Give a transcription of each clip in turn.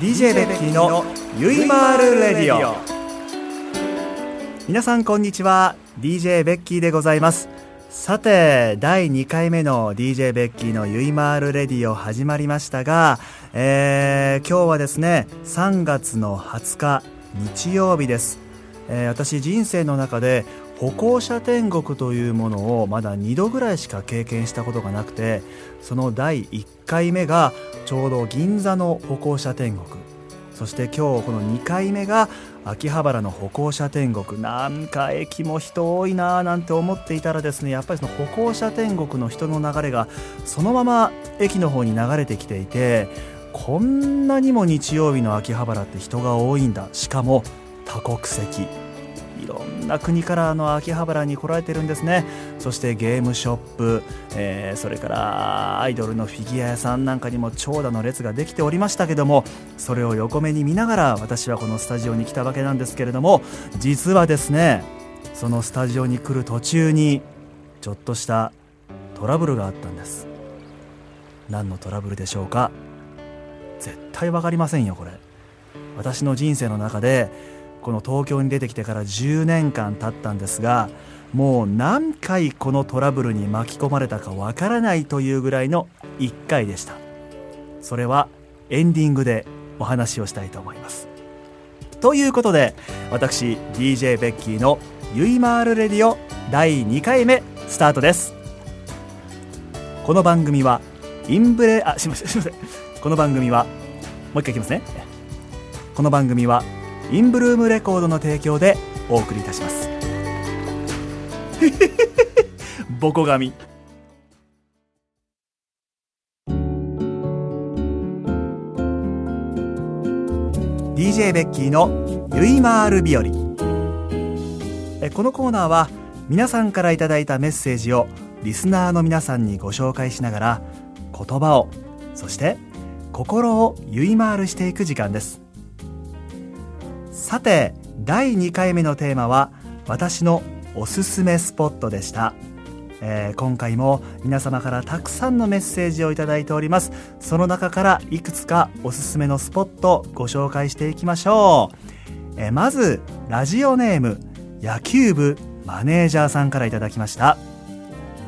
DJ ベッキーのゆいまーるレディオ。皆さんこんにちは。DJ ベッキーでございます。さて第2回目の DJ ベッキーのゆいまーるレディオ始まりましたが、えー、今日はですね3月の20日日曜日です、えー、私人生の中で歩行者天国というものをまだ2度ぐらいしか経験したことがなくてその第1回目がちょうど銀座の歩行者天国。そして今日この2回目が秋葉原の歩行者天国。なんか駅も人多いなーなんて思っていたらですねやっぱりその歩行者天国の人の流れがそのまま駅の方に流れてきていてこんなにも日曜日の秋葉原って人が多いんだ。しかも多国籍。な国からの秋葉原に来られてるんですね。そしてゲームショップ、えー、それからアイドルのフィギュア屋さんなんかにも長蛇の列ができておりましたけどもそれを横目に見ながら私はこのスタジオに来たわけなんですけれども実はですねそのスタジオに来る途中にちょっとしたトラブルがあったんです。何のトラブルでしょうか？絶対分かりませんよこれ。私の人生の中でこの東京に出てきてから10年間経ったんですがもう何回このトラブルに巻き込まれたかわからないというぐらいの1回でした。それはエンディングでお話をしたいと思います。ということで私 DJ ベッキーのゆいまーるレディオ第2回目スタートです。この番組はインブレあすいませんすいません。この番組はもう一回いきますね。この番組はインブルームレコードの提供でお送りいたします。ボコ神 DJ ベッキーのゆいまーる日和。えこのコーナーは皆さんからいただいたメッセージをリスナーの皆さんにご紹介しながら言葉をそして心をゆいまーるしていく時間です。さて第2回目のテーマは私のおすすめスポットでした、えー、今回も皆様からたくさんのメッセージをいただいております。その中からいくつかおすすめのスポットご紹介していきましょう、えー、まずラジオネーム野球部マネージャーさんからいただきました。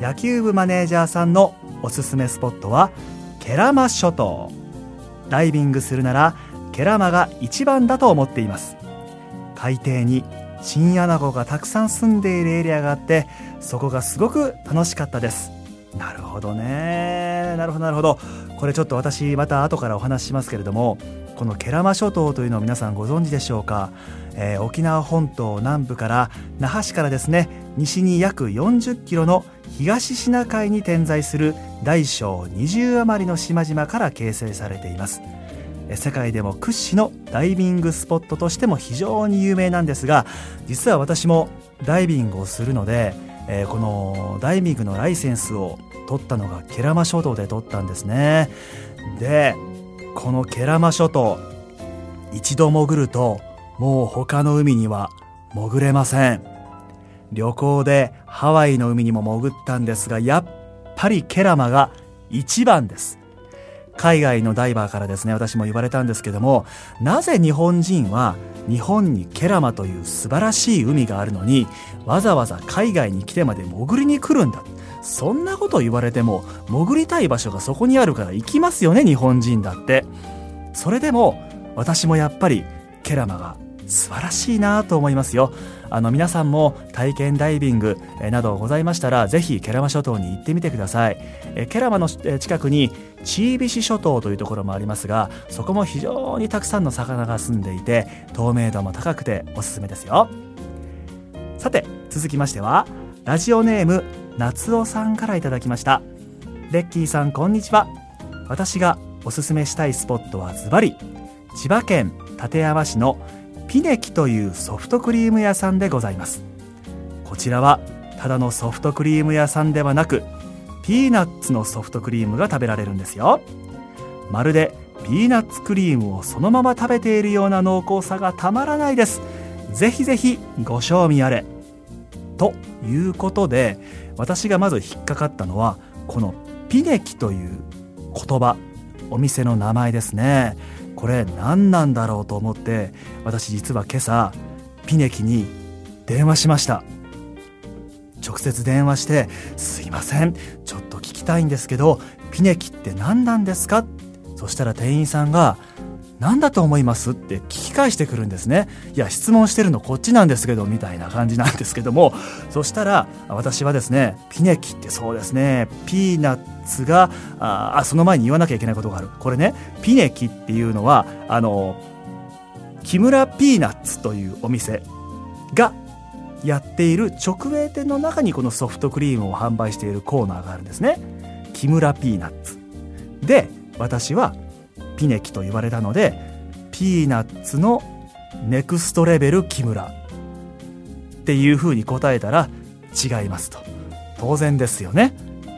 野球部マネージャーさんのおすすめスポットはケラマ諸島。ダイビングするならケラマが一番だと思っています。海底にチンアナゴがたくさん住んでいるエリアがあってそこがすごく楽しかったです。なるほどね。なるほどなるほど。これちょっと私また後からお話ししますけれどもこの慶良間諸島というのを皆さんご存知でしょうか、えー、沖縄本島南部から那覇市からですね西に約40キロの東シナ海に点在する大小20余りの島々から形成されています。世界でも屈指のダイビングスポットとしても非常に有名なんですが実は私もダイビングをするので、えー、このダイビングのライセンスを取ったのがケラマ諸島で取ったんですね。でこのケラマ諸島一度潜るともう他の海には潜れません。旅行でハワイの海にも潜ったんですがやっぱりケラマが一番です。海外のダイバーからですね私も言われたんですけどもなぜ日本人は日本にケラマという素晴らしい海があるのにわざわざ海外に来てまで潜りに来るんだ？そんなこと言われても潜りたい場所がそこにあるから行きますよね日本人だって。それでも私もやっぱりケラマが素晴らしいなと思いますよ。あの皆さんも体験ダイビングなどございましたらぜひケラマ諸島に行ってみてください。ケラマの近くにチービシ諸島というところもありますがそこも非常にたくさんの魚が住んでいて透明度も高くておすすめですよ。さて続きましてはラジオネーム夏尾さんからいただきました。ベッキーさんこんにちは。私がおすすめしたいスポットはズバリ千葉県館山市のピネキというソフトクリーム屋さんでございます。こちらはただのソフトクリーム屋さんではなくピーナッツのソフトクリームが食べられるんですよ。まるでピーナッツクリームをそのまま食べているような濃厚さがたまらないです。ぜひぜひご賞味あれ。ということで私がまず引っかかったのはこのピネキという言葉お店の名前ですね。これ何なんだろうと思って私実は今朝ピネキに電話しました直接電話して「すいませんちょっと聞きたいんですけどピネキって何なんですか?」そしたら店員さんが「何だと思います？って聞き返してくるんですねいや質問してるのこっちなんですけどみたいな感じなんですけども。そしたら私はですねピネキってそうですね。ピーナッツがあその前に言わなきゃいけないことがある。これねピネキっていうのはあの木村ピーナッツというお店がやっている直営店の中にこのソフトクリームを販売しているコーナーがあるんですね。木村ピーナッツ。で私は pineki と言われたのでピーナッツのネクストレベル木村っていうふうに答えたら違いますと。当然ですよね。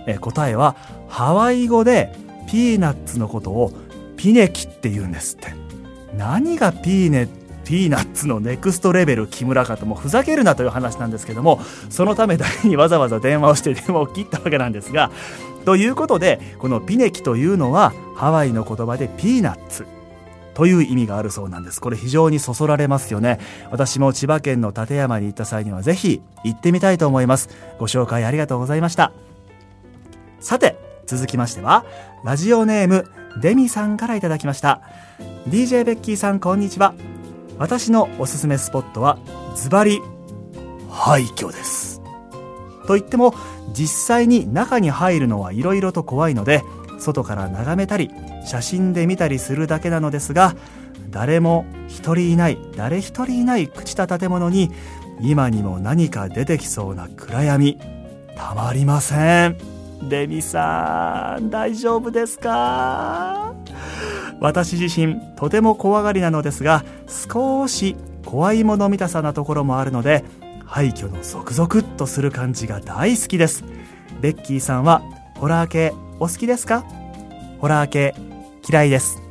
え答えはハワイ語でピーナッツのことを pineki って言うんですって。何がピーネピーナッツのネクストレベル木村かともうふざけるなという話なんですけどもそのためだけにわざわざ電話をして電話を切ったわけなんですがということでこのピネキというのはハワイの言葉でピーナッツという意味があるそうなんです。これ非常にそそられますよね。私も千葉県の館山に行った際にはぜひ行ってみたいと思います。ご紹介ありがとうございました。さて続きましてはラジオネームデミさんからいただきました。DJ ベッキーさんこんにちは。私のおすすめスポットはズバリ廃墟です。と言っても実際に中に入るのはいろいろと怖いので外から眺めたり写真で見たりするだけなのですが誰も一人いない誰一人いない朽ちた建物に今にも何か出てきそうな暗闇。たまりません。レミさん大丈夫ですか？私自身とても怖がりなのですが少し怖いもの見たさなところもあるので廃墟のゾクゾクっとする感じが大好きです。ベッキーさんはホラー系お好きですか？ホラー系嫌いです。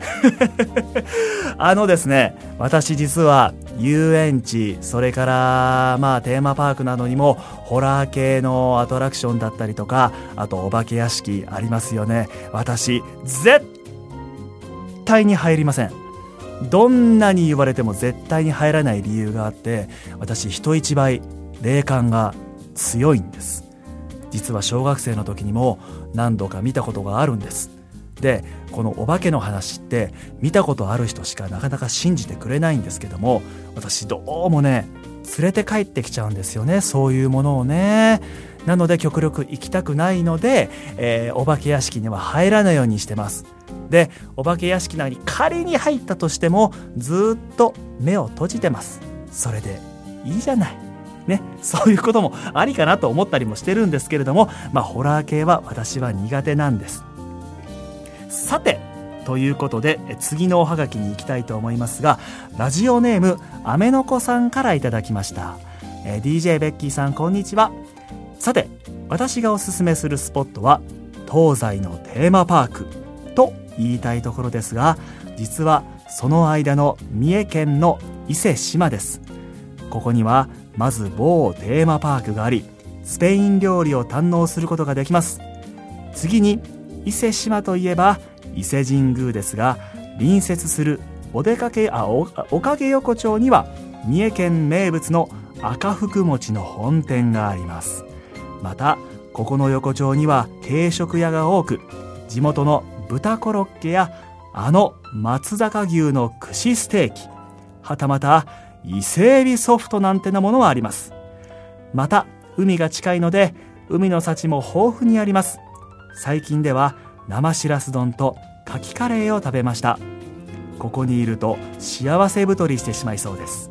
あのですね私実は遊園地それからまあテーマパークなどにもホラー系のアトラクションだったりとかあとお化け屋敷ありますよね。私絶対に入りません。どんなに言われても絶対に入らない理由があって私人一倍霊感が強いんです。実は小学生の時にも何度か見たことがあるんです。でこのお化けの話って見たことある人しかなかなか信じてくれないんですけども私どうもね連れて帰ってきちゃうんですよねそういうものをね。なので極力行きたくないので、えー、お化け屋敷には入らないようにしてます。でお化け屋敷内に仮に入ったとしてもずっと目を閉じてます。それでいいじゃない。ね、そういうこともありかなと思ったりもしてるんですけれども、まあ、ホラー系は私は苦手なんです。さてということで次のおはがきに行きたいと思いますがラジオネームアメノコさんからいただきました、え DJ ベッキーさんこんにちは。さて私がおすすめするスポットは東西のテーマパーク。と言いたいところですが実はその間の三重県の伊勢志摩です。ここにはまず某テーマパークがありスペイン料理を堪能することができます。次に伊勢志摩といえば伊勢神宮ですが隣接するお出かけあおおかげ横丁には三重県名物の赤福餅の本店があります。またここの横丁には定食屋が多く地元の豚コロッケやあの松坂牛の串ステーキ。はたまた伊勢海老ソフトなんてなものはあります。また海が近いので海の幸も豊富にあります。最近では生しらす丼とカキカレーを食べました。ここにいると幸せ太りしてしまいそうです。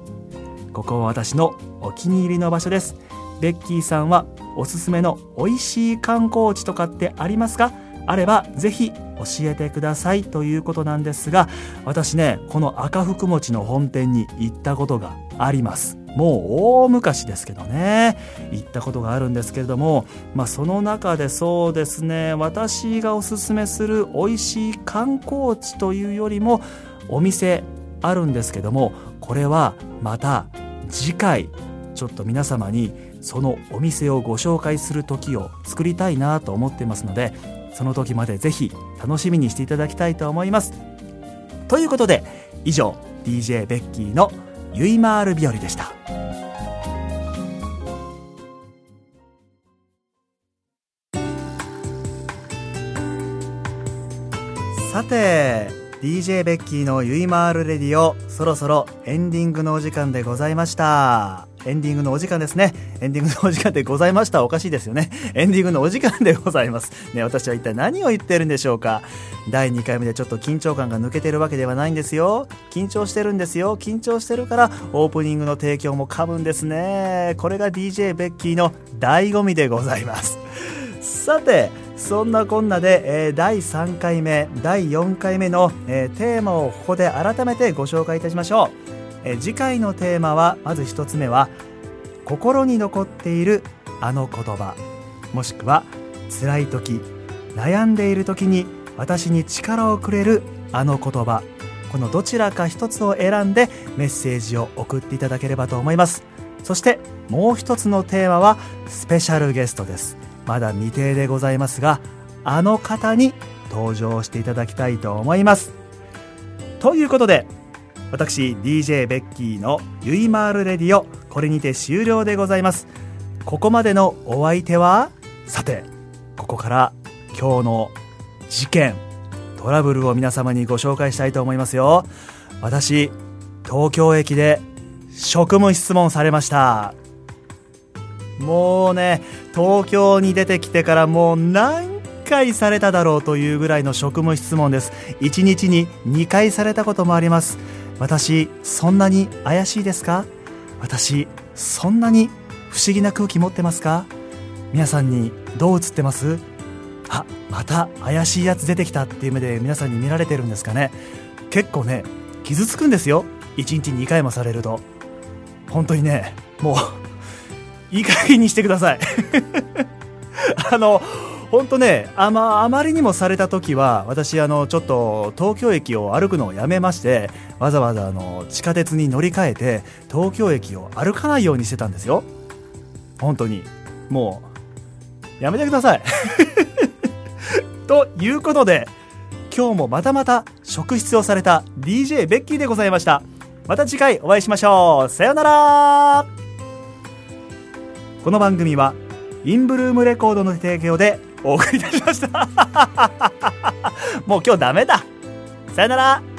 ここは私のお気に入りの場所です。ベッキーさんはおすすめの美味しい観光地とかってありますか？あればぜひ教えてくださいということなんですが私ねこの赤福餅の本店に行ったことがあります。もう大昔ですけどね。行ったことがあるんですけれども、まあ、その中でそうですね私がおすすめする美味しい観光地というよりもお店あるんですけどもこれはまた次回ちょっと皆様にそのお店をご紹介する時を作りたいなと思ってますのでその時までぜひ楽しみにしていただきたいと思います。ということで以上 DJ ベッキーのゆいまーる日和でした。さて DJ ベッキーのゆいまーるレディオそろそろエンディングのお時間でございました。エンディングのお時間ですね。エンディングのお時間でございましたおかしいですよね。エンディングのお時間でございます。ね、私は一体何を言ってるんでしょうか。第2回目でちょっと緊張感が抜けてるわけではないんですよ。緊張してるんですよ。緊張してるからオープニングの提供も噛むんですね。これが DJ ベッキーの醍醐味でございます。さて、そんなこんなで、えー、第3回目、第4回目の、えー、テーマをここで改めてご紹介いたしましょう。え次回のテーマはまず1つ目は心に残っているあの言葉。もしくは辛い時悩んでいる時に私に力をくれるあの言葉。このどちらか一つを選んでメッセージを送っていただければと思います。そしてもう一つのテーマはスペシャルゲストです。まだ未定でございますがあの方に登場していただきたいと思います。ということで私 DJ ベッキーのゆいまーるレディオこれにて終了でございます。ここまでのお相手はさてここから今日の事件トラブルを皆様にご紹介したいと思いますよ。私東京駅で職務質問されました。もうね東京に出てきてからもう何回されただろうというぐらいの職務質問です。1日に2回されたこともあります。私そんなに怪しいですか？私そんなに不思議な空気持ってますか？皆さんにどう映ってます？あまた怪しいやつ出てきたっていう目で皆さんに見られてるんですかね？結構ね傷つくんですよ。1日2回もされると。本当にねもういい加減にしてください。あの本当ねあまあまりにもされた時は私あのちょっと東京駅を歩くのをやめましてわざわざあの地下鉄に乗り換えて東京駅を歩かないようにしてたんですよ。本当に。もうやめてください。ということで今日もまたまた職質をされた DJ ベッキーでございました。また次回お会いしましょう。さようなら。この番組はインブルームレコードの提供でお送りいたしました。もう今日ダメだ。さよなら。